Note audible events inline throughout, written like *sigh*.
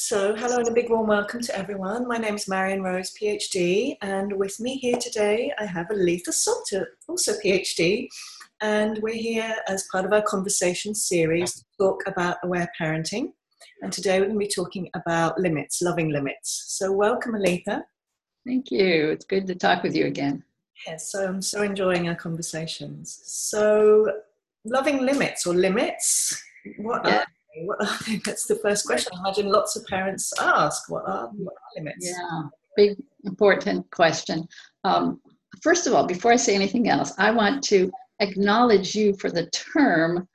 So, hello and a big warm welcome to everyone. My name is Marion Rose, PhD, and with me here today I have Aletha Solter, also PhD, and we're here as part of our conversation series to talk about aware parenting. And today we're going to be talking about limits, loving limits. So, welcome, Aletha. Thank you. It's good to talk with you again. Yes, so I'm so enjoying our conversations. So, loving limits or limits, what yeah. are what *laughs* are they? That's the first question. I imagine lots of parents ask, what are, what are limits? Yeah, big, important question. Um, first of all, before I say anything else, I want to acknowledge you for the term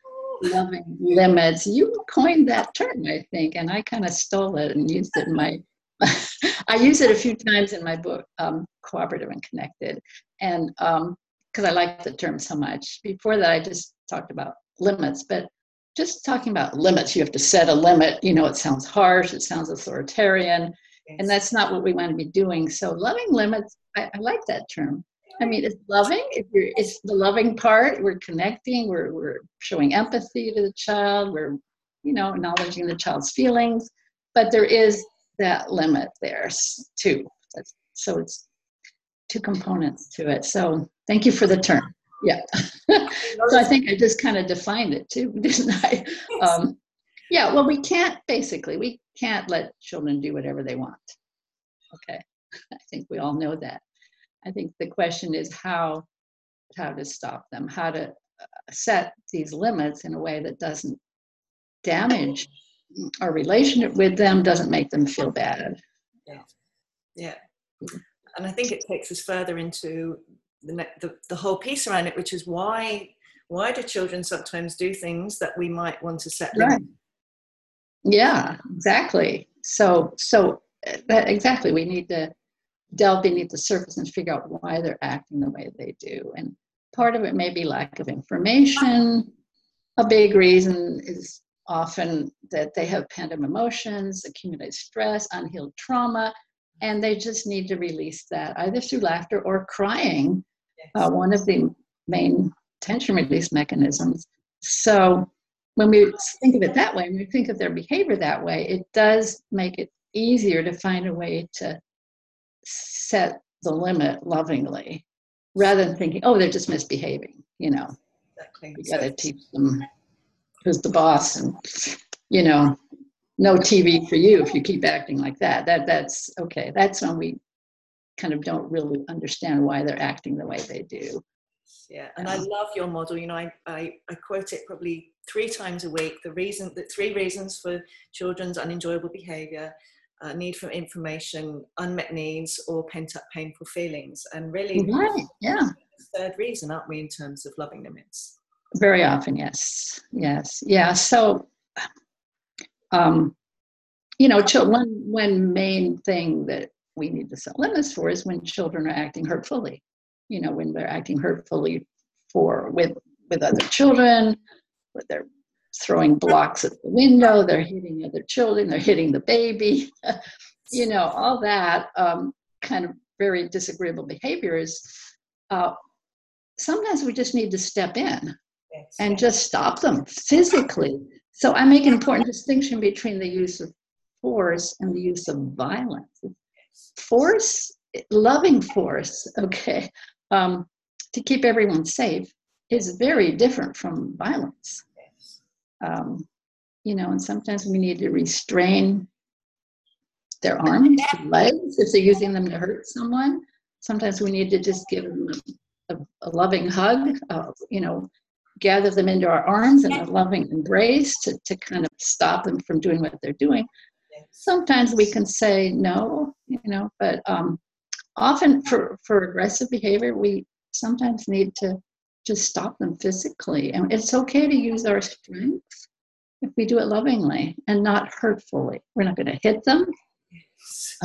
loving limits. You coined that term, I think, and I kind of stole it and used it in my. *laughs* I use it a few times in my book, um, Cooperative and Connected, and because um, I like the term so much. Before that, I just talked about limits, but just talking about limits, you have to set a limit. You know, it sounds harsh, it sounds authoritarian, yes. and that's not what we want to be doing. So, loving limits, I, I like that term. I mean, it's loving. It's the loving part. We're connecting. We're we're showing empathy to the child. We're, you know, acknowledging the child's feelings. But there is that limit there too. That's, so it's two components to it. So thank you for the term yeah. *laughs* *laughs* so I think I just kind of defined it too, *laughs* didn't I? Um, yeah, well, we can't basically, we can't let children do whatever they want. Okay, I think we all know that. I think the question is how how to stop them, how to uh, set these limits in a way that doesn't damage our relationship with them, doesn't make them feel bad. Yeah, yeah. And I think it takes us further into the, the, whole piece around it, which is why why do children sometimes do things that we might want to set right. Yeah, exactly. So so eh, that, exactly we need to delve beneath the surface and figure out why they're acting the way they do. And part of it may be lack of information. A big reason is often that they have pent up emotions, accumulated stress, unhealed trauma, and they just need to release that either through laughter or crying uh, one of the main tension release mechanisms. So when we think of it that way, when we think of their behavior that way, it does make it easier to find a way to set the limit lovingly rather than thinking, oh, they're just misbehaving, you know. Exactly. You got to teach them who's the boss and, you know, no TV for you if you keep acting like that. That that's okay. That's when we kind of don't really understand why they're acting the way they do. Yeah, and um, I love your model. You know, I, I, I quote it probably three times a week. The reason, the three reasons for children's unenjoyable behaviour: uh, need for information, unmet needs, or pent up painful feelings. And really, right, yeah, third reason, aren't we, in terms of loving limits? Very often, yes, yes, yeah. So, um, you know, one one main thing that we need to set limits for is when children are acting hurtfully. You know, when they're acting hurtfully for with with other children, when they're throwing blocks at the window, they're hitting other children, they're hitting the baby, *laughs* you know, all that um, kind of very disagreeable behaviors. Uh, sometimes we just need to step in and just stop them physically. So I make an important distinction between the use of force and the use of violence force, loving force, okay, um, to keep everyone safe is very different from violence. Um, you know, and sometimes we need to restrain their arms, legs, if they're using them to hurt someone. Sometimes we need to just give them a, a, a loving hug, uh, you know, gather them into our arms in a loving embrace to, to kind of stop them from doing what they're doing sometimes we can say no, you know, but um, often for, for aggressive behavior, we sometimes need to just stop them physically. And it's okay to use our strength if we do it lovingly and not hurtfully. We're not going to hit them,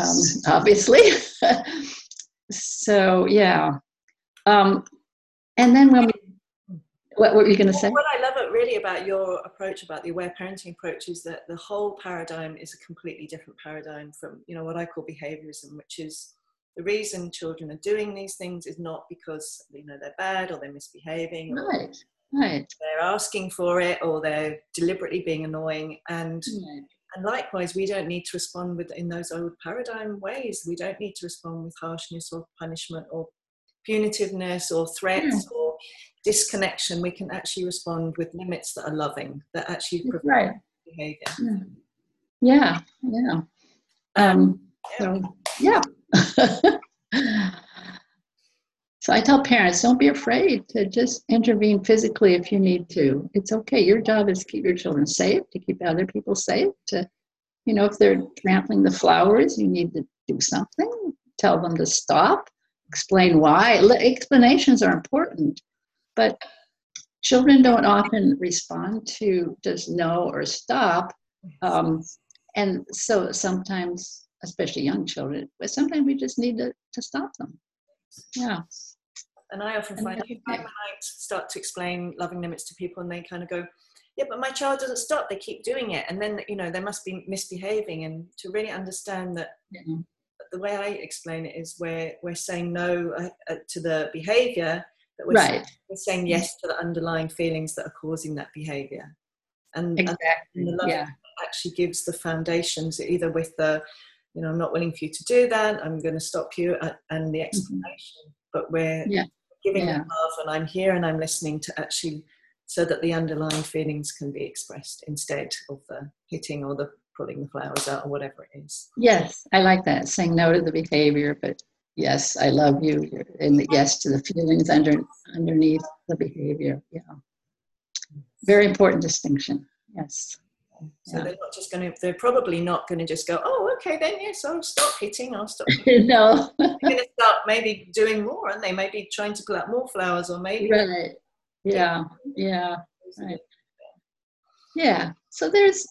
um, obviously. *laughs* so, yeah. Um, and then when we what, what were you going to say? What I love it really about your approach, about the aware parenting approach, is that the whole paradigm is a completely different paradigm from you know what I call behaviorism, which is the reason children are doing these things is not because you know they're bad or they're misbehaving. Right. Right. They're asking for it or they're deliberately being annoying and. Right. And likewise, we don't need to respond with in those old paradigm ways. We don't need to respond with harshness or punishment or punitiveness or threats mm. or disconnection. We can actually respond with limits that are loving, that actually provide right. behavior. Yeah, yeah. Um. So, yeah. *laughs* so I tell parents, don't be afraid to just intervene physically if you need to. It's okay. Your job is to keep your children safe, to keep other people safe, to, you know, if they're trampling the flowers, you need to do something. Tell them to stop, explain why. Explanations are important, but children don't often respond to just no or stop. Um, and so sometimes especially young children, but sometimes we just need to, to stop them. Yeah. And I often find when I start to explain loving limits to people and they kind of go, yeah, but my child doesn't stop, they keep doing it. And then, you know, they must be misbehaving. And to really understand that yeah. The way I explain it is where we're saying no uh, uh, to the behavior, but we're, right. saying, we're saying yes to the underlying feelings that are causing that behavior. And, exactly. and the love yeah. actually gives the foundations either with the you know, I'm not willing for you to do that. I'm going to stop you, and the mm-hmm. explanation. Mm-hmm. But we're yeah. giving yeah. love, and I'm here and I'm listening to actually, so that the underlying feelings can be expressed instead of the hitting or the pulling the flowers out or whatever it is. Yes, I like that. Saying no to the behavior, but yes, I love you, and yes to the feelings under underneath the behavior. Yeah, very important distinction. Yes. So yeah. they're not just going to, they're probably not going to just go, oh, okay, then yes, I'll stop hitting, I'll stop. *laughs* no. they're going to start maybe doing more, and they may be trying to pull out more flowers or maybe. Right. Yeah. Yeah. Right. Yeah. So there's,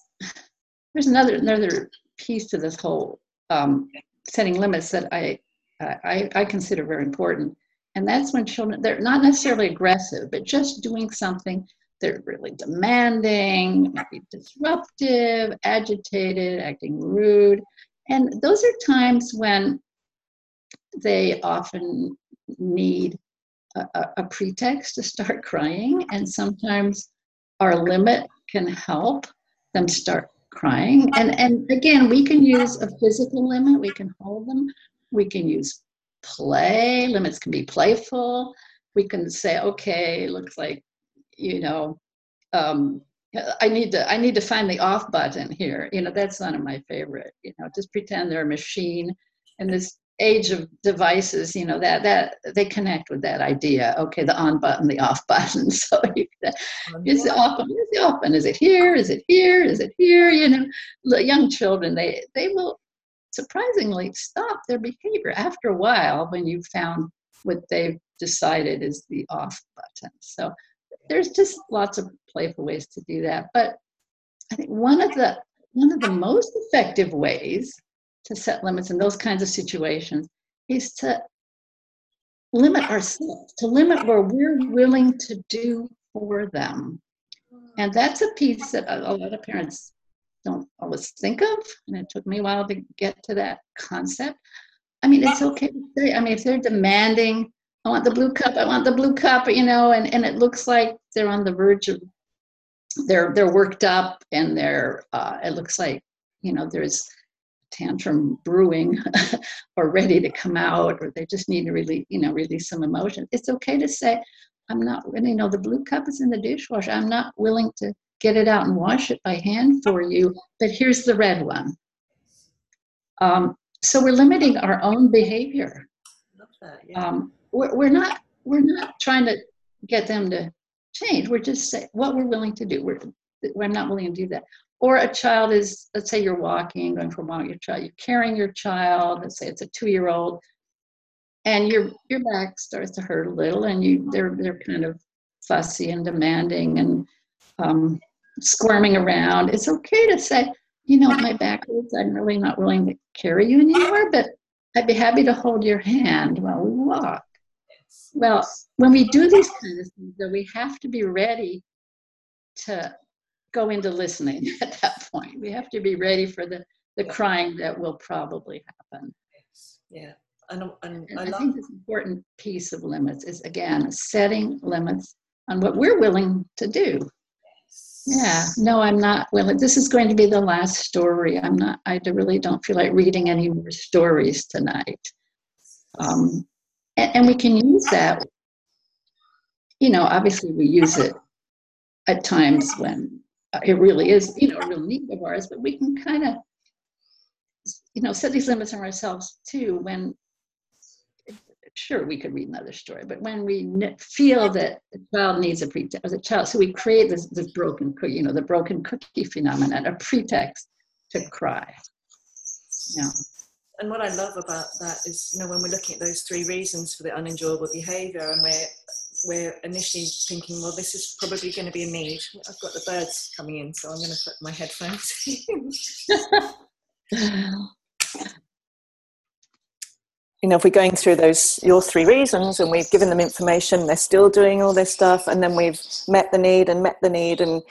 there's another, another piece to this whole um, setting limits that I, I, I consider very important. And that's when children, they're not necessarily aggressive, but just doing something they're really demanding, disruptive, agitated, acting rude. And those are times when they often need a, a, pretext to start crying. And sometimes our limit can help them start crying. And, and again, we can use a physical limit, we can hold them, we can use play, limits can be playful. We can say, okay, looks like you know, um, I need to I need to find the off button here. You know, that's one of my favorite. You know, just pretend they're a machine. and this age of devices, you know that that they connect with that idea. Okay, the on button, the off button. *laughs* So you, oh, is the off button? Is the off button? Is it here? Is it here? Is it here? You know, young children they they will surprisingly stop their behavior after a while when you've found what they've decided is the off button. So there's just lots of playful ways to do that. But I think one of the one of the most effective ways to set limits in those kinds of situations is to limit ourselves, to limit where we're willing to do for them. And that's a piece that a, lot of parents don't always think of. And it took me a while to get to that concept. I mean, it's okay to say, I mean, if they're demanding I want the blue cup, I want the blue cup, you know, and, and it looks like they're on the verge of they're they're worked up and they're uh, it looks like you know there's tantrum brewing *laughs* or ready to come out or they just need to release you know release some emotion it's okay to say i'm not you know the blue cup is in the dishwasher i'm not willing to get it out and wash it by hand for you but here's the red one um, so we're limiting our own behavior that, yeah. um, we're, we're not we're not trying to get them to change. We're just saying what we're willing to do. We're we're not willing to do that. Or a child is, let's say you're walking, going for a walk, your child, you're carrying your child, let's say it's a two-year-old, and your your back starts to hurt a little, and you they're they're kind of fussy and demanding and um, squirming around. It's okay to say, you know, my back hurts. I'm really not willing to carry you anymore, but I'd be happy to hold your hand while we walk. Well, when we do these kind of things, though, we have to be ready to go into listening *laughs* at that point. We have to be ready for the, the crying that will probably happen. Yes. Yeah. And, and, and I, I think this important piece of limits is again setting limits on what we're willing to do. Yes. Yeah, no, I'm not willing. This is going to be the last story. I'm not, I really don't feel like reading any more stories tonight. Um, and, and we can use that. You know, obviously, we use it at times when Uh, it really is, you know, a real need of ours, but we can kind of, you know, set these limits on ourselves too when sure we could read another story but when we feel that the child needs a pretext as a child so we create this this broken you know the broken cookie phenomenon a pretext to cry. Yeah. And what i love about that is you know when we're looking at those three reasons for the unenjoyable behavior and we're we're initially thinking well this is probably going to be a need i've got the birds coming in so i'm going to put my headphones in *laughs* you know, if we're going through those your three reasons and we've given them information, they're still doing all this stuff, and then we've met the need and met the need and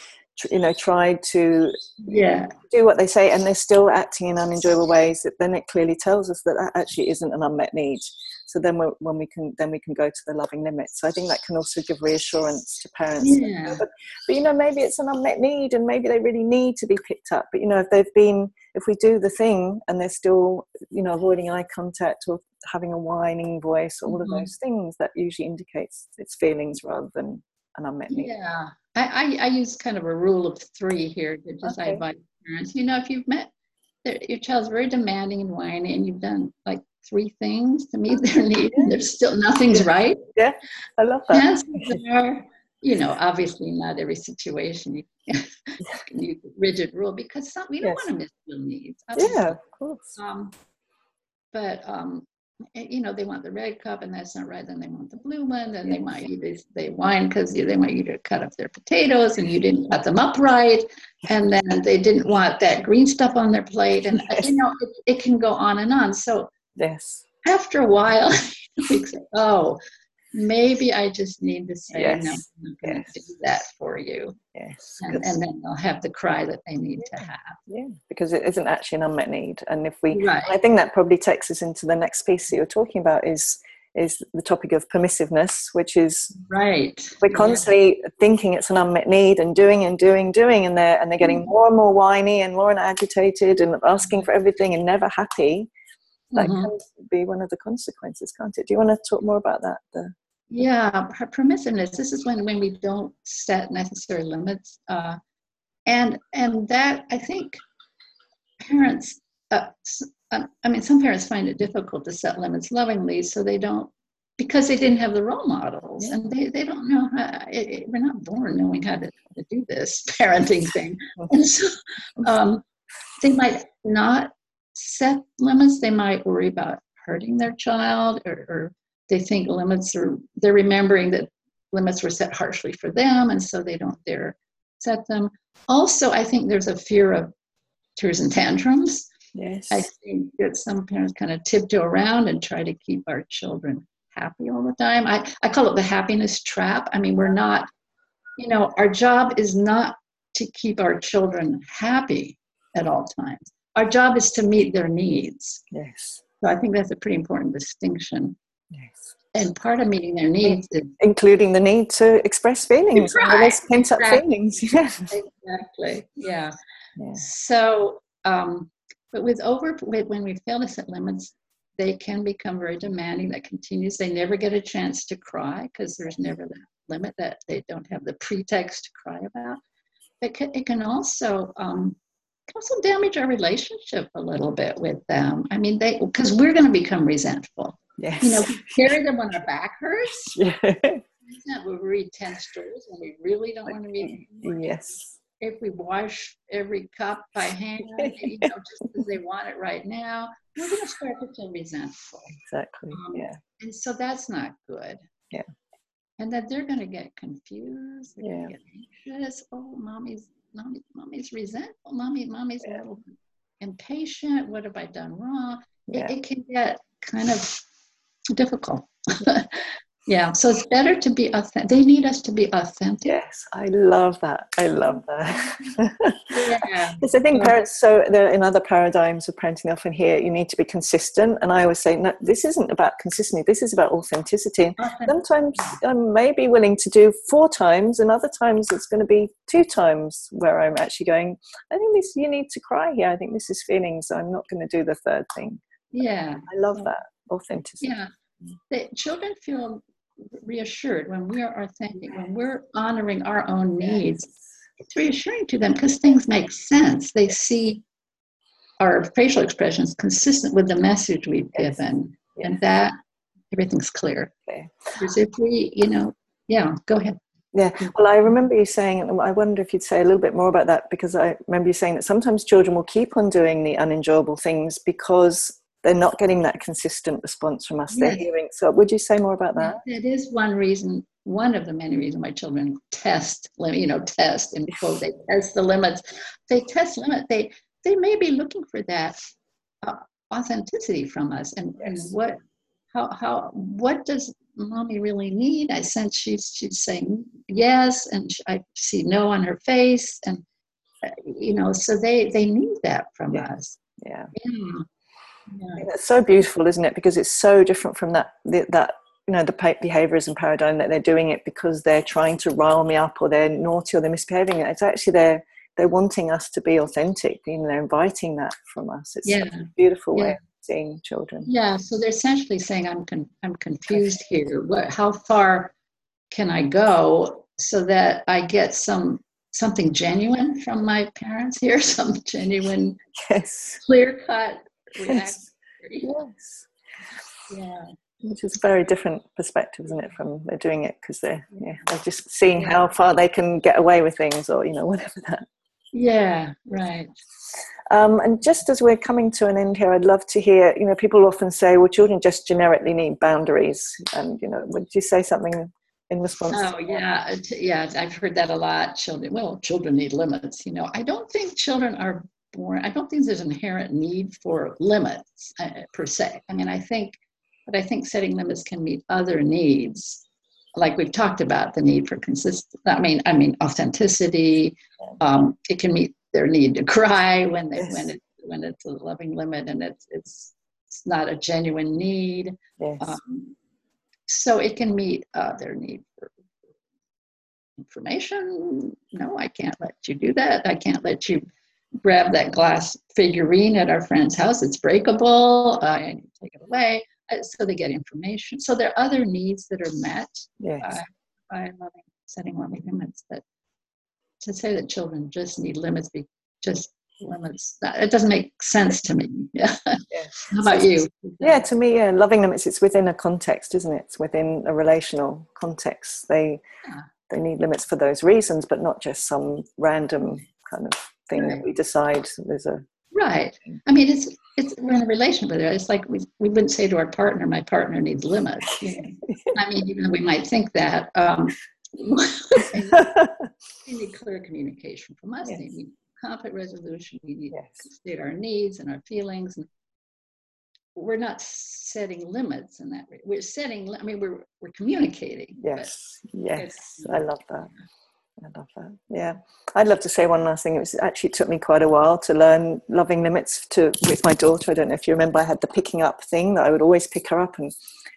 you know tried to yeah do what they say, and they're still acting in unenjoyable ways. Then it clearly tells us that that actually isn't an unmet need. So then when we can then we can go to the loving limits. So I think that can also give reassurance to parents. Yeah. But, but you know maybe it's an unmet need and maybe they really need to be picked up. But you know if they've been if we do the thing and they're still you know avoiding eye contact or having a whining voice, all mm-hmm. of those things that usually indicates its feelings rather than an unmet need. Yeah. I, I, I use kind of a rule of three here to just okay. Advise parents. You know, if you've met your child's very demanding and whiny and you've done like three things to meet their needs *laughs* and there's still nothing's right. Yeah, I love that. Chances are, you know, obviously not every situation you *laughs* can use rigid rule because some, we don't yes. want to miss their needs. Obviously. Yeah, of course. Um, but um, Eh, you know, they want the red cup and that's not right. Then they want the blue one. Then they might you they, they whine because they want you to cut up their potatoes and you didn't cut them up right. And then they didn't want that green stuff on their plate. And *laughs* yes. you know, it, it, can go on and on. So yes, after a while, *laughs* oh, maybe I just need to say, yes. no, I'm going to yes. do that for you. Yes. And, and, then they'll have the cry that they need yeah. to have. Yeah, because it isn't actually an unmet need. And if we, right. I think that probably takes us into the next piece that you're talking about is is the topic of permissiveness, which is right. We're constantly yeah. thinking it's an unmet need and doing and doing, doing, and they're and they're getting mm. more and more whiny and more and agitated and asking for everything and never happy. That mm-hmm. can be one of the consequences, can't it? Do you want to talk more about that? The yeah, permissiveness. This is when when we don't set necessary limits, uh, and and that I think parents. Uh, uh, I mean, some parents find it difficult to set limits lovingly, so they don't because they didn't have the role models yeah. and they, they don't know how it, it, we're not born knowing how to, to do this *laughs* parenting thing and so um, they might not set limits they might worry about hurting their child or, or they think limits are they're remembering that limits were set harshly for them and so they don't dare set them. Also i think there's a fear of tears and tantrums. Yes. I think that some parents kind of tiptoe around and try to keep our children happy all the time. I, I call it the happiness trap. I mean we're not you know our job is not to keep our children happy at all times. Our job is to meet their needs. Yes. So i think that's a pretty important distinction Yes. And part of meeting their needs is including the need to express feelings, right. pent up exactly. feelings. *laughs* Exactly. Yeah. yeah. So, um, but with over when we fail to set limits, they can become very demanding. That continues. They never get a chance to cry because there's never that limit that they don't have the pretext to cry about. It can, it can also um, can also damage our relationship a little bit with them. I mean, they because we're going to become resentful Yes. You know, we carry them when our back hurts. *laughs* Yeah. We read 10 stories when we really don't want to read. Yes. If we wash every cup by hand, *laughs* you know, just because they want it right now, we're going to start to feel resentful. Exactly. Um, yeah. And so that's not good. Yeah. And that they're going to get confused. yeah. Get anxious. Oh, mommy's, mommy, mommy's resentful. Mommy, mommy's yeah. a little impatient. What have I done wrong? Yeah. It, it can get kind of difficult. *laughs* yeah. So it's better to be authentic. They need us to be authentic. Yes i love that. I love that. Yeah. *laughs* Because i think parents so in other paradigms of parenting often hear you need to be consistent and i always say no this isn't about consistency. This is about authenticity. Sometimes i may be willing to do four times and other times it's going to be two times where i'm actually going i think this you need to cry here. I think this is feelings. I'm not going to do the third thing. Yeah. I love that authenticity yeah the children feel reassured when we are authentic, when we're honoring our own needs. It's reassuring to them because things make sense. They see our facial expressions consistent with the message we've given, and that everything's clear. Okay. Because if we, you know, yeah, go ahead. Yeah, well, I remember you saying, I wonder if you'd say a little bit more about that because I remember you saying that sometimes children will keep on doing the unenjoyable things because they're not getting that consistent response from us. They're hearing. So, would you say more about that? That is one reason, one of the many reasons why children test, you know, test and *sighs* quote, they test the limits. They test limit. They they may be looking for that uh, authenticity from us, and, yes. and what, how how what does mommy really need? I sense she's she's saying yes, and I see no on her face, and uh, you know, so they they need that from us. Yeah. yeah. Yeah. It's so beautiful, isn't it? Because it's so different from that that you know the behaviors and paradigm that they're doing it because they're trying to rile me up or they're naughty or they're misbehaving. It's actually they're they're wanting us to be authentic. You know, they're inviting that from us. It's yeah. a beautiful yeah. way of seeing children. Yeah. So they're essentially saying, "I'm con- I'm confused here. What? How far can I go so that I get some something genuine from my parents here, *laughs* some genuine, yes. clear cut yes. yes. Yeah. Which is a very different perspective, isn't it? From they're doing it because they're yeah they're just seeing yeah. how far they can get away with things, or you know *laughs* whatever that. Yeah. Right. Um, and just as we're coming to an end here, I'd love to hear. You know, people often say, "Well, children just generically need boundaries," and you know, would you say something in response? Oh yeah, yeah, I've heard that a lot. Children, well, children need limits. You know, I don't think children are I don't think there's an inherent need for limits uh, per se. I mean, I think, but I think setting limits can meet other needs, like we've talked about the need for consistent. I mean, I mean authenticity. Um, it can meet their need to cry when they yes. when it when it's a loving limit and it's it's it's not a genuine need. Yes. Um, so it can meet uh, their need for information. No, I can't let you do that. I can't let you grab that glass figurine at our friend's house. It's breakable. Uh, I need to take it away. Uh, so they get information. So there are other needs that are met yes. by, by loving, setting loving limits. That to say that children just need limits, be just limits. That, it doesn't make sense to me. Yeah. *laughs* Yes. How about you? Yeah, to me, yeah, loving limits. It's within a context, isn't it? It's within a relational context. They yeah. they need limits for those reasons, but not just some random kind of thing that we decide there's a right. I mean it's it's we're in a relationship with it it's like we, we wouldn't say to our partner my partner needs limits. You know? *laughs* i mean even though we might think that um we need clear communication from us. Yes. we need conflict resolution. We need yes. to state our needs and our feelings. And we're not setting limits in that we're setting i mean we're we're communicating yes. Yes. i love that I love that. Yeah, I'd love to say one last thing. It was actually took me quite a while to learn loving limits to with my daughter. I don't know if you remember. I had the picking up thing that I would always pick her up, and it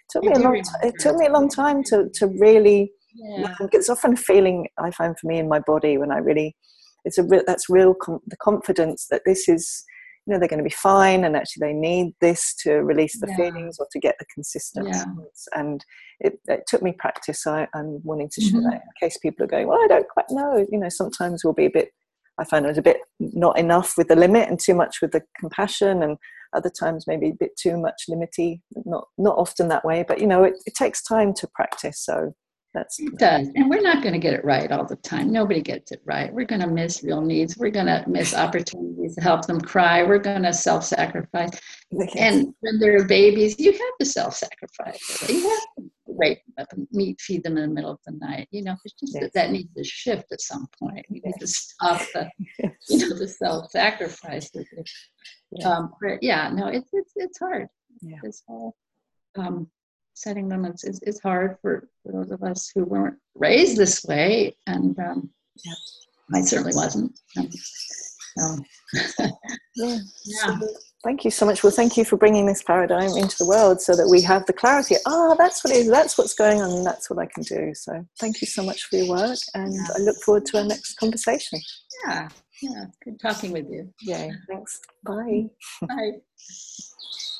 took me a long. T- it took me a long time to to really. Yeah. It's often a feeling I find for me in my body when I really. It's a real. That's real. Com- the confidence that this is you know they're going to be fine and actually they need this to release the yeah. feelings or to get the consistency yeah. and it, it, took me practice I, am wanting to share mm-hmm. that in case people are going well i don't quite know you know sometimes we'll be a bit i find it was a bit not enough with the limit and too much with the compassion and other times maybe a bit too much limity not not often that way but you know it, it takes time to practice so that's it does. And we're not going to get it right all the time. Nobody gets it right. We're going to miss real needs. We're going to miss *laughs* opportunities to help them cry. We're going to self sacrifice. And when they're babies, you have to self sacrifice. You have to rape meat, feed them in the middle of the night. You know, it's just yes. that that needs to shift at some point. We need to stop the, yes. *laughs* you know, the self sacrifice. Um, yeah, no, it's, it's, it's hard. Yeah. This whole, um, setting limits is, is hard for, for those of us who weren't raised this way. And um, yeah. I certainly wasn't. Um, *laughs* yeah. yeah. Thank you so much. Well, thank you for bringing this paradigm into the world so that we have the clarity. Oh, that's what it is. That's what's going on. And that's what I can do. So, thank you so much for your work. And yeah. I look forward to our next conversation. Yeah. Yeah. Good talking with you. Yeah. Thanks. Bye. Bye. *laughs*